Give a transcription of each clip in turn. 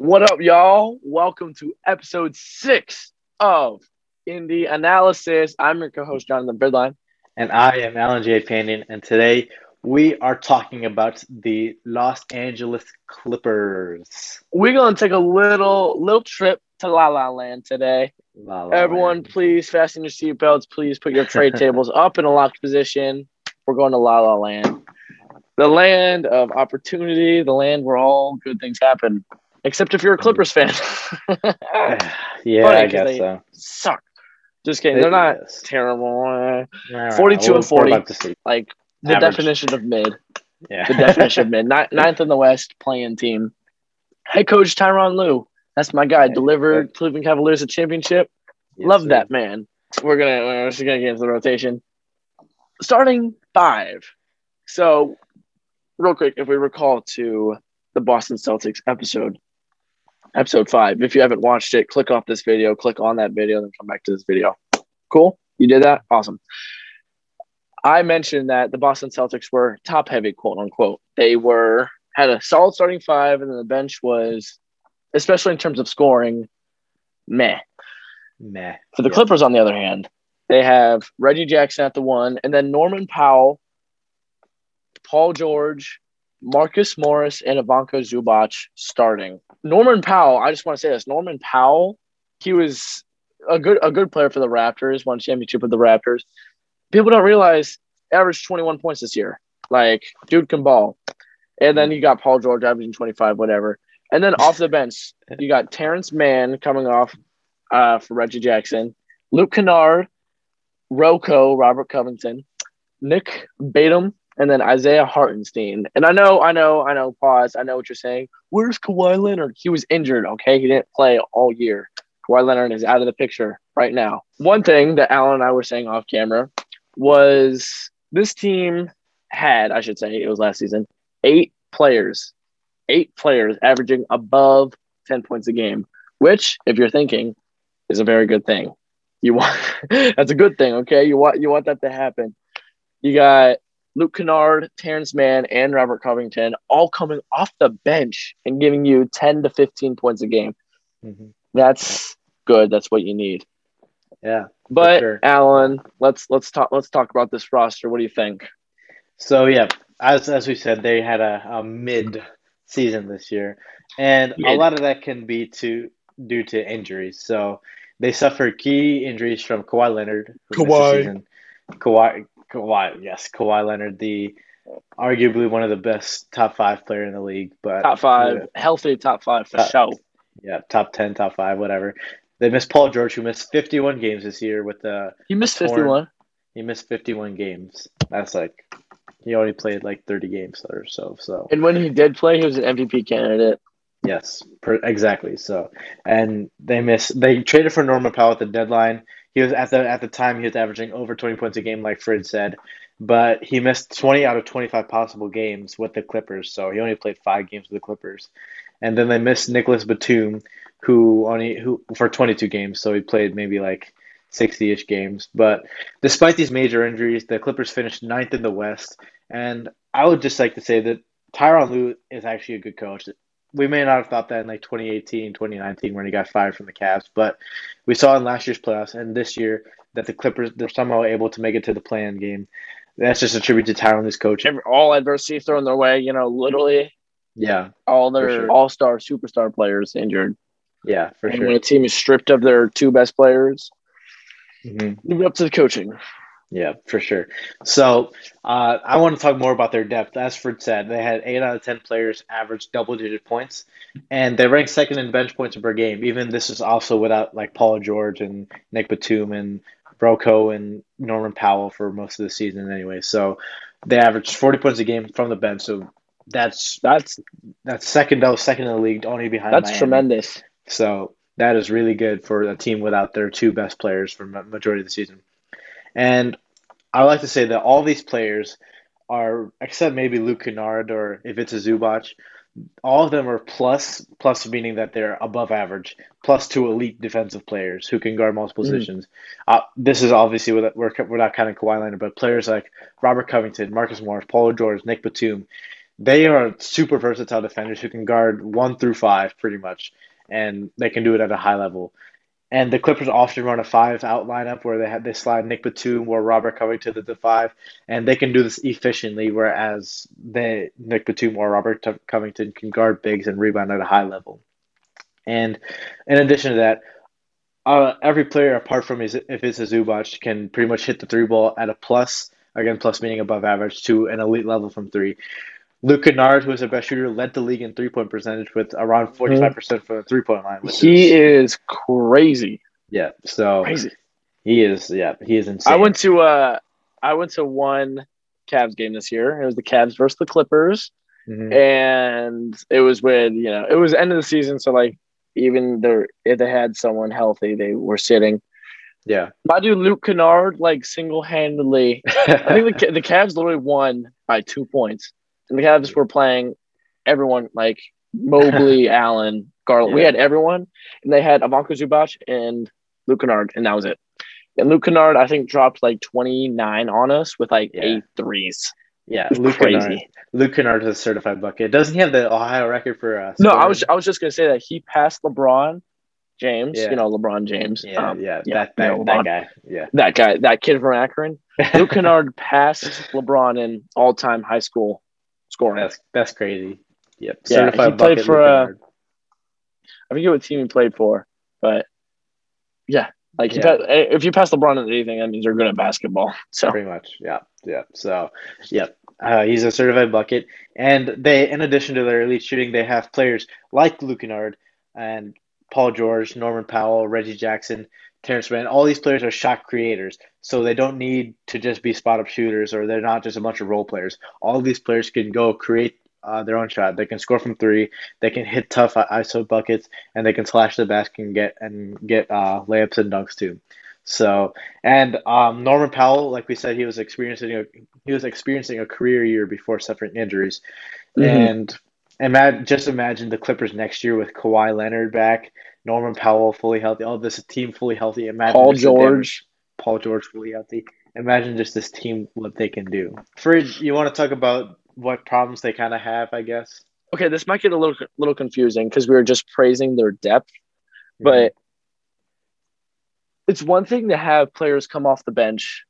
What up, y'all? Welcome to episode six of Indy Analysis. I'm your co-host Jonathan Birdline. And I am Alan J. Pandian, and today we are talking about the Los Angeles Clippers. We're gonna take a little little trip to La La Land today. La La Everyone, Land. please fasten your seatbelts. Please put your trade tables up in a locked position. We're going to La La Land, the land of opportunity, the land where all good things happen. Except if you're a Clippers fan, yeah, Funny I guess so. suck. Just kidding. They're not terrible. Uh, right, 42 and we're 40. to see. Like the Average. definition of mid. Yeah. The definition of mid. Ni- Ninth in the West playing team. Head coach Tyronn Lue. That's my guy. Delivered Cleveland Cavaliers a championship. Yes, Love sir. that man. We're gonna we're just gonna get into the rotation. Starting five. So, real quick, if we recall to the Boston Celtics episode, episode five. If you haven't watched it, click off this video, click on that video, then come back to this video. Cool. You did that. Awesome. I mentioned that the Boston Celtics were top heavy, quote unquote. They were had a solid starting five, and then the bench was, especially in terms of scoring, meh. Meh. For the Yeah. Clippers, on the other hand, they have Reggie Jackson at the one, and then Norman Powell, Paul George, Marcus Morris, and Ivica Zubac starting. Norman Powell, I just want to say this: Norman Powell, he was a good a good player for the Raptors, won championship with the Raptors. People don't realize averaged 21 points this year. Like, dude can ball. And then you got Paul George averaging 25, whatever. And then off the bench, you got Terance Mann coming off uh, for Reggie Jackson, Luke Kennard, Rocco, Robert Covington, Nick Batum, and then Isaiah Hartenstein. And I know, I know, I know, pause. I know what you're saying. Where's Kawhi Leonard? He was injured, okay? He didn't play all year. Kawhi Leonard is out of the picture right now. One thing that Alan and I were saying off camera was this team had, I should say, it was last season, eight players, eight players averaging above 10 points a game, which, if you're thinking, is a very good thing. You want that's a good thing, okay? You want you want that to happen. You got Luke Kennard, Terance Mann, and Robert Covington all coming off the bench and giving you 10 to 15 points a game. Mhm. That's good. That's what you need. Yeah. But sure. Alan, let's let's talk let's talk about this roster. What do you think? So yeah, as as we said, they had a, a mid season this year, and a lot of that can be to due to injuries. So they suffered key injuries from Kawhi Leonard, Kawhi. season. Kawhi, Kawhi, yes, Kawhi Leonard, the arguably one of the best top five player in the league, but Top five, healthy top five for Top- sure. yeah, top ten, top five, whatever. They missed Paul George, who missed 51 games this year with the You missed Torn. 51. he missed 51 games. That's like he only played like 30 games or so. So And when he did play, he was an MVP candidate. yes, per, exactly. So and they missed. They traded for Norman Powell at the deadline. He was at the at the time he was averaging over 20 points a game, like Fred said, but he missed 20 out of 25 possible games with the Clippers. So he only played five games with the Clippers, and then they missed Nicholas Batum, who only who for 22 games. So he played maybe like 60-ish games. But despite these major injuries, the Clippers finished ninth in the West. And I would just like to say that Tyronn Lue is actually a good coach. We may not have thought that in like 2018, 2019 when he got fired from the Cavs, but we saw in last year's playoffs and this year that the Clippers they're somehow able to make it to the play-in game. That's just a tribute to Tyronn coaching. Every- All adversity thrown their way, you know, literally Yeah, all their sure. all-star, superstar players injured. yeah, for and sure. when a team is stripped of their two best players, hmm leave it up to the coaching. Yeah, for sure. So uh, I want to talk more about their depth. As Fred said, they had eight out of ten players average double-digit points, and they ranked second in bench points per game. Even this is also without like Paul George and Nick Batum and Rocco and Norman Powell for most of the season anyway. So they averaged forty points a game from the bench. So that's That's that's second though, second in the league, only behind that's Miami. tremendous. So that is really good for a team without their two best players for ma- majority of the season. And I like to say that all these players are, except maybe Luke Kennard or Ivica Zubac, all of them are plus, plus meaning that they're above average, plus two elite defensive players who can guard multiple Mhm. positions. Uh, this is obviously we're, we're not counting Kawhi Leonard, but players like Robert Covington, Marcus Morris, Paul George, Nick Batum, they are super versatile defenders who can guard one through five pretty much, and they can do it at a high level. And the Clippers often run a five out lineup where they have they slide Nick Batum or Robert Covington to the five, and they can do this efficiently. Whereas they Nick Batum or Robert Covington can guard bigs and rebound at a high level. And in addition to that, uh, every player apart from his, Ivica Zubac can pretty much hit the three ball at a plus again plus meaning above average to an elite level from three. Luke Kennard, who is their best shooter, led the league in three point percentage with around forty five percent for the three point line. He is, is crazy. Yeah, so crazy. He is. Yeah, he is insane. I went to uh, I went to one Cavs game this year. It was the Cavs versus the Clippers, mm-hmm. and it was with you know it was end of the season, so like even there if they had someone healthy, they were sitting. Yeah, my dude Luke Kennard like single handedly. I think the the Cavs literally won by two points the Cavs were playing everyone like Mobley, Allen, Garland. Yeah. We had everyone, and they had Ivica Zubac and Luke Kennard, and that was it. And Luke Kennard, I think, dropped like 29 on us with like yeah. eight threes. Yeah, Luke crazy. Kennard. Luke Kennard is a certified bucket. Doesn't he have the Ohio record for us? Uh, no, I was I was just gonna say that he passed LeBron James. Yeah. You know LeBron James. Yeah, um, yeah, that that, you know, that guy. Yeah, that guy, that kid from Akron. Luke Kennard passed LeBron in all time high school scoring. That's that's crazy. Yep. Yeah, Certified he played for. Uh, I forget what team he played for, but yeah, like yeah. Pass, if you pass LeBron at anything, that means you're good at basketball. So pretty much, yeah, yeah. So, yep. Uh, he's a certified bucket, and they, in addition to their elite shooting, they have players like Luke Kennard and Paul George, Norman Powell, Reggie Jackson, Terance Mann, all these players are shot creators, so they don't need to just be spot up shooters or they're not just a bunch of role players. All these players can go create uh, their own shot. They can score from three. They can hit tough ISO buckets, and they can slash the basket and get and get uh, layups and dunks too. So and um, Norman Powell, like we said, he was experiencing a he was experiencing a career year before suffering injuries, mm-hmm. and imagine just imagine the Clippers next year with Kawhi Leonard back Norman Powell fully healthy. Oh, this team fully healthy. Imagine Paul George. Paul George fully healthy. Imagine just this team what they can do. Fridge, you want to talk about what problems they kind of have, I guess? Okay, this might get a little little confusing because we were just praising their depth, mm-hmm. but it's one thing to have players come off the bench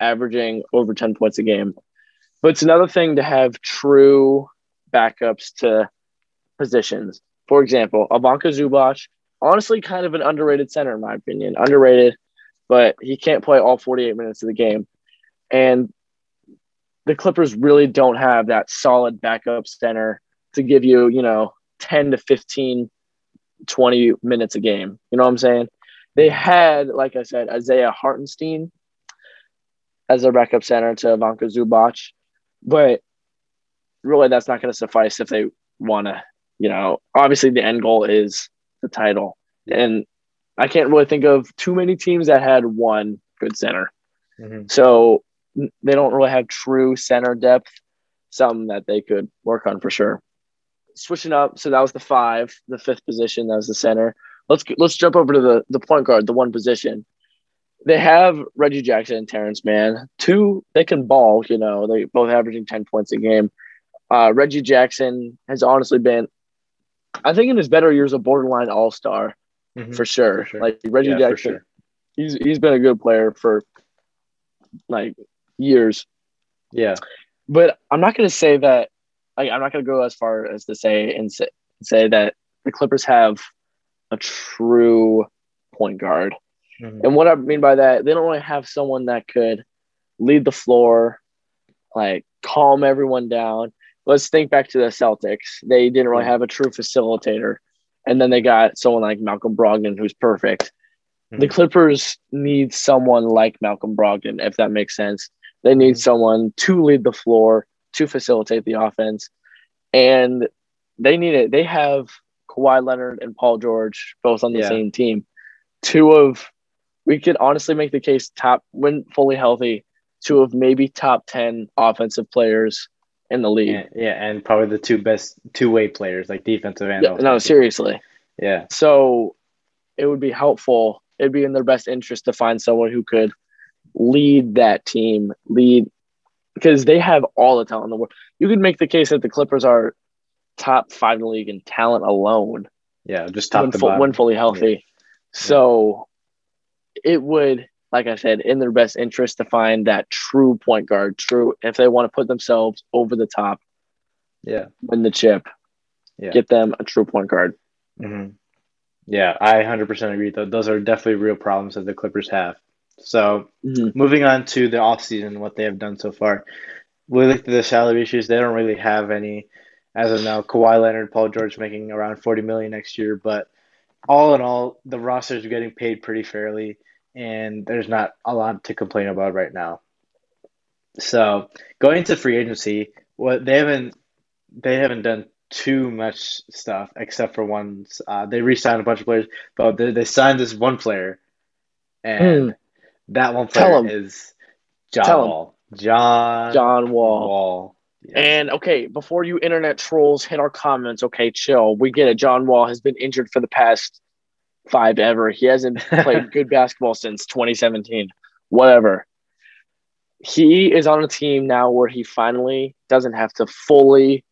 averaging over 10 points a game, but it's another thing to have true backups to positions. For example, Ivica Zubac honestly kind of an underrated center in my opinion. Underrated, but he can't play all 48 minutes of the game. And the Clippers really don't have that solid backup center to give you, you know, 10 to 15, 20 minutes a game. You know what I'm saying? They had, like I said, Isaiah Hartenstein as their backup center to Ivica Zubac, but really that's not going to suffice if they want to, you know, obviously the end goal is the title. And I can't really think of too many teams that had one good center. Mm-hmm. So they don't really have true center depth, something that they could work on for sure. Switching up, so that was the five, the fifth position, that was the center. Let's let's jump over to the the point guard, the one position. They have Reggie Jackson and Terance Mann. Two, they can ball. You know, they both averaging ten points a game. Uh, Reggie Jackson has honestly been I think in his better years, a borderline all star mm-hmm. for, sure. for, sure. Like Reggie yeah, Jackson, sure. he's he's been a good player for like years. Yeah, but I'm not gonna say that. Like, I'm not gonna go as far as to say and say, say that the Clippers have a true point guard. Mm-hmm. And what I mean by that, they don't really have someone that could lead the floor, like calm everyone down let's think back to the Celtics. They didn't really have a true facilitator. And then they got someone like Malcolm Brogdon, who's perfect. Mm-hmm. The Clippers need someone like Malcolm Brogdon, if that makes sense. They need mm-hmm. someone to lead the floor, to facilitate the offense. And they need it. They have Kawhi Leonard and Paul George both on the yeah. same team. Two of, we could honestly make the case top, when fully healthy, two of maybe top 10 offensive players in the league. Yeah, yeah, and probably the two best two way players, like defensive and yeah, no, seriously. Yeah. So it would be helpful. It'd be in their best interest to find someone who could lead that team, lead because they have all the talent in the world. You could make the case that the Clippers are top five in the league in talent alone. Yeah, just top when, when fully healthy. Yeah. So it would, like I said, in their best interest to find that true point guard, true if they want to put themselves over the top, Yeah. win the chip, Yeah. get them a true point guard. hmm Yeah, I 100% agree. Though those are definitely real problems that the Clippers have. So Mhm. moving on to the offseason, what they have done so far. We looked at the salary issues. They don't really have any as of now. Kawhi Leonard, Paul George making around 40 million next year, but all in all, the rosters are getting paid pretty fairly, and there's not a lot to complain about right now. So going to free agency, what they haven't they haven't done too much stuff except for ones. Uh, they re-signed a bunch of players, but they, they signed this one player, and that one player him. is John Tell him. Wall. John John Wall. Wall. Yeah. And okay, before you internet trolls hit our comments, okay, chill. We get it. John Wall has been injured for the past five ever. He hasn't played good basketball since 2017. Whatever. He is on a team now where he finally doesn't have to fully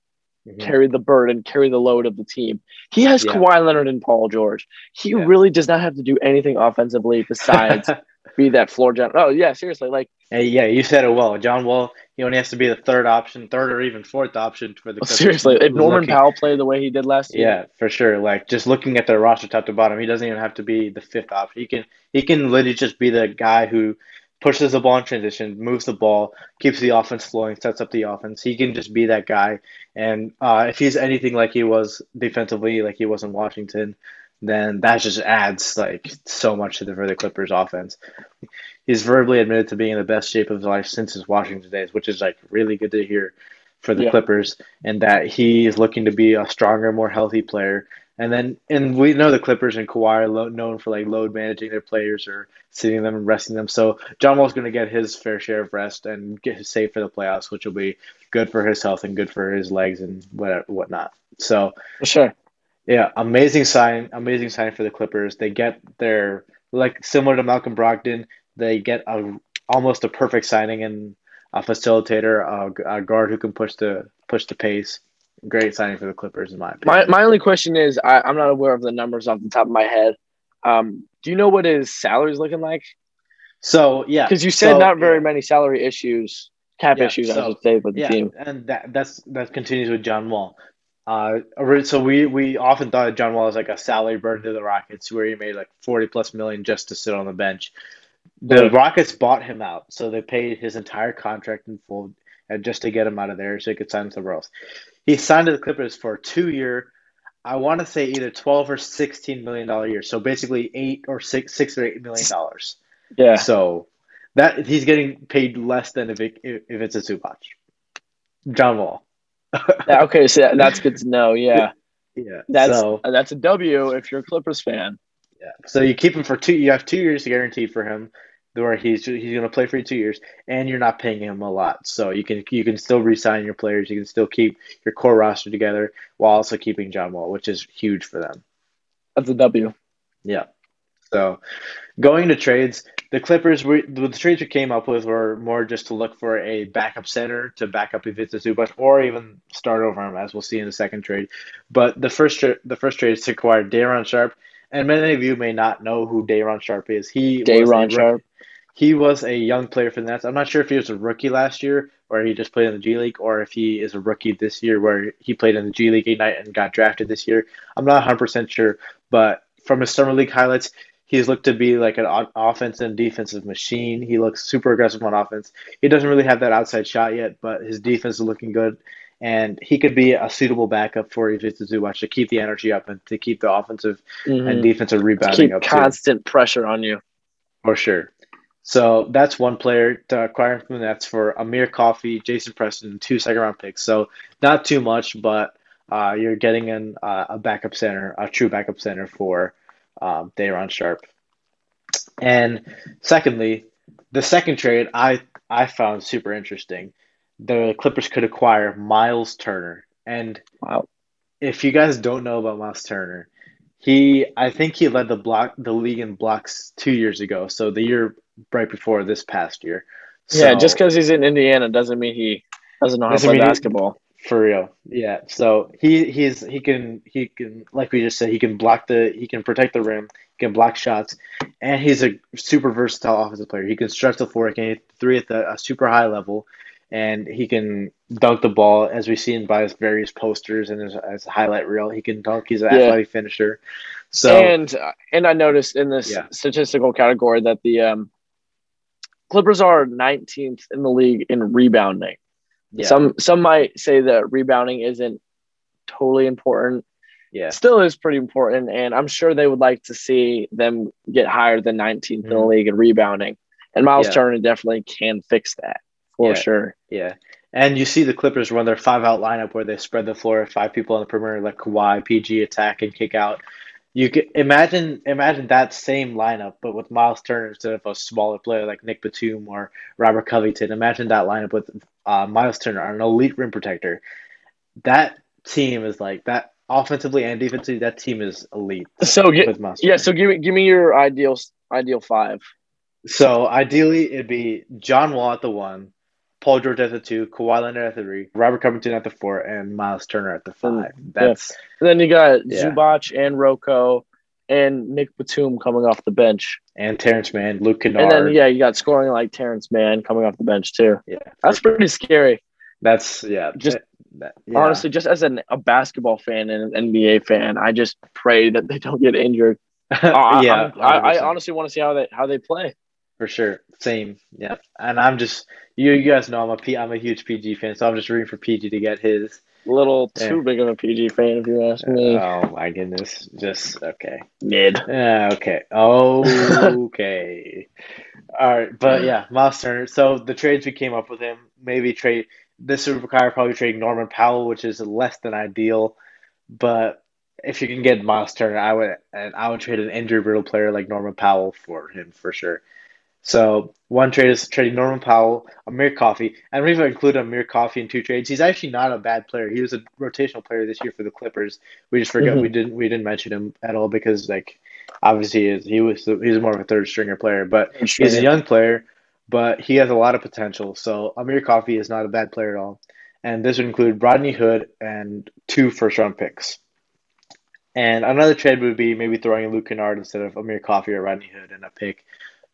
Mhm. carry the burden, carry the load of the team. He has Yeah. Kawhi Leonard and Paul George. He Yeah. really does not have to do anything offensively besides be that floor general. Oh yeah, seriously, like Hey, yeah, you said it well. John Wall, he only has to be the third option, third or even fourth option for the Clippers. seriously, if Norman Looking- Powell played the way he did last year, Yeah, for sure. Like just looking at their roster top to bottom, he doesn't even have to be the fifth option. He can he can literally just be the guy who pushes the ball in transition, moves the ball, keeps the offense flowing, sets up the offense. He can just be that guy. And uh, if he's anything like he was defensively, like he was in Washington, then that just adds like so much to the for the Clippers offense. He's verbally admitted to being in the best shape of his life since his Washington days, which is like really good to hear for the Yeah. Clippers, and that he is looking to be a stronger, more healthy player. And then, and we know the Clippers and Kawhi are lo- known for like load managing their players or sitting them and resting them. So John Wall's going to get his fair share of rest and get safe for the playoffs, which will be good for his health and good for his legs and whatever whatnot. So for sure. Yeah, amazing sign, amazing sign for the Clippers. They get their like similar to Malcolm Brogdon, they get a almost a perfect signing and a facilitator, a, a guard who can push the push the pace. Great signing for the Clippers, in my My opinion. my only question is, I, I'm not aware of the numbers off the top of my head. Um, do you know what his salary's looking like? so yeah, Because you said so, not very yeah. many salary issues, cap Yeah, issues, I so- should say, with the Yeah, team. and that that's that continues with John Wall. Uh, so we we often thought of John Wall as like a salary burden to the Rockets, where he made like forty plus million just to sit on the bench. The. Rockets bought him out, so they paid his entire contract in full, and just to get him out of there, so he could sign somewhere else. He signed to the Clippers for a two year, I want to say either twelve or sixteen million dollar year, so basically eight or six six or eight million dollars. Yeah. So that he's getting paid less than if it, Ivica Zubac. John Wall. Okay, so that's good to know. Yeah, Yeah. that's so that's a W if you're a Clippers fan. yeah. So you keep him for two. You have two years guaranteed for him, where he's he's going to play for you two years, and you're not paying him a lot. So you can you can still re-sign your players. You can still keep your core roster together while also keeping John Wall, which is huge for them. That's a W. Yeah. So going to trades, the Clippers the trades we came up with were more just to look for a backup center to back up Ivica Zubac or even start over him, as we'll see in the second trade. But the first tra- the first trade is to acquire Day'Ron Sharpe, and many of you may not know who Day'Ron Sharpe is. He Day'Ron Sharpe. He was a young player for the Nets. I'm not sure if he was a rookie last year or he just played in the G League, or if he is a rookie this year where he played in the G League Ignite and got drafted this year. I'm not 100% sure, but from his summer league highlights, he's looked to be like an o- offensive and defensive machine. He looks super aggressive on offense. He doesn't really have that outside shot yet, but his defense is looking good. And he could be a suitable backup for Zubac to keep the energy up and to keep the offensive Mhm. and defensive To rebounding keep up too. constant pressure on you. For sure. So that's one player to acquire from the Nets for Amir Coffey, Jason Preston, two second round picks. So not too much, but uh, you're getting an, uh, a backup center, a true backup center for um, Day'Ron Sharpe. And secondly, the second trade I I found super interesting. The Clippers could acquire Miles Turner, and Wow. if you guys don't know about Miles Turner, he I think he led the block the league in blocks two years ago, so the year right before this past year. yeah, just because he's in Indiana doesn't mean he doesn't know how to play basketball. For real, yeah. So he he's he can he can like we just said he can block the he can protect the rim, he can block shots, and he's a super versatile offensive player. He can stretch the floor, he can hit three at the, a super high level, and he can dunk the ball as we've seen by his various posters and his, as a highlight reel. He can dunk. He's an Yeah. athletic finisher. So and uh, and I noticed in this Yeah. statistical category that the um, Clippers are 19th in the league in rebounding. Yeah, Some some might say that rebounding isn't totally important. yeah, Still is pretty important, and I'm sure they would like to see them get higher than 19th in the Mhm. league in rebounding. And Miles Yeah. Turner definitely can fix that for Yeah. sure. yeah. And you see the Clippers run their five out lineup where they spread the floor, five people on the perimeter, like Kawhi, PG attack and kick out. You could imagine imagine that same lineup, but with Miles Turner instead of a smaller player like Nick Batum or Robert Covington. Imagine that lineup with uh, Miles Turner, an elite rim protector. That team is like that offensively and defensively. That team is elite. So get Miles yeah. So give me give me your ideal ideal five. So ideally, it'd be John Wall at the one, Paul George at the two, Kawhi Leonard at the three, Robert Covington at the four, and Miles Turner at the mm, five. That's And then you got Yeah. Zubac and Rocco and Nick Batum coming off the bench. and Terance Mann, Luke Kennard. And then yeah, you got scoring like Terance Mann coming off the bench too. yeah, That's pretty scary. that's yeah. Just- that- yeah. Honestly, just as an, a basketball fan and an NBA fan, I just pray that they don't get injured. I, yeah, I, I 100%. honestly want to see how they how they play. For sure. Same, yeah. And I'm just you. You guys know I'm a P. I'm a huge PG fan, so I'm just rooting for PG to get his. Little too big of a PG fan, if you ask me. Oh my goodness, just okay. Mid. Yeah, okay. Okay. All right, but yeah, Miles Turner. So the trades we came up with him, maybe trade this would require probably trading Norman Powell, which is less than ideal. But if you can get Miles Turner, I would and I would trade an injury riddle player like Norman Powell for him for sure. So one trade is trading Norman Powell, Amir Coffey, and we've included Amir Coffey in two trades. He's actually not a bad player. He was a rotational player this year for the Clippers. We just forgot Mhm. we didn't we didn't mention him at all because like obviously he is he was he's more of a third stringer player, but he's a young player, but he has a lot of potential. So Amir Coffey is not a bad player at all. And this would include Rodney Hood and two first round picks. And another trade would be maybe throwing in Luke Kennard instead of Amir Coffey or Rodney Hood and a pick.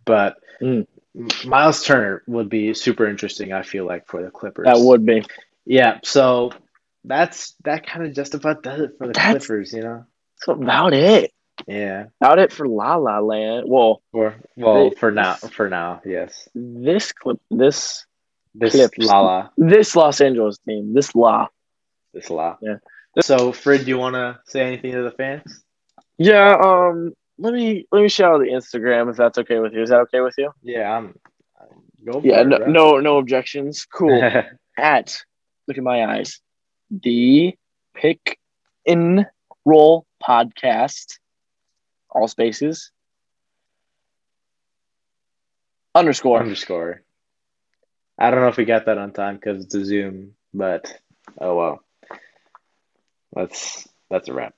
But Mm. Miles Turner would be super interesting, I feel like, for the Clippers. That would be. Yeah, so that's that kind of just about does it for the That's- Clippers, you know? That's about it. Yeah. About it for La La Land. Well, Or well, They- for now, for now, yes. this clip, this This Clips. La, this Los Angeles team, this La. this La. Yeah. So, Fred, do you want to say anything to the fans? Yeah. Um. Let me let me shout out the Instagram if that's okay with you. Is that okay with you? Yeah, I'm. Go Yeah. it, No. No, no objections. Cool. At look at my eyes. The pick in roll podcast. All spaces. Underscore. Underscore. I don't know if we got that on time because it's a Zoom, but oh well. That's that's a wrap.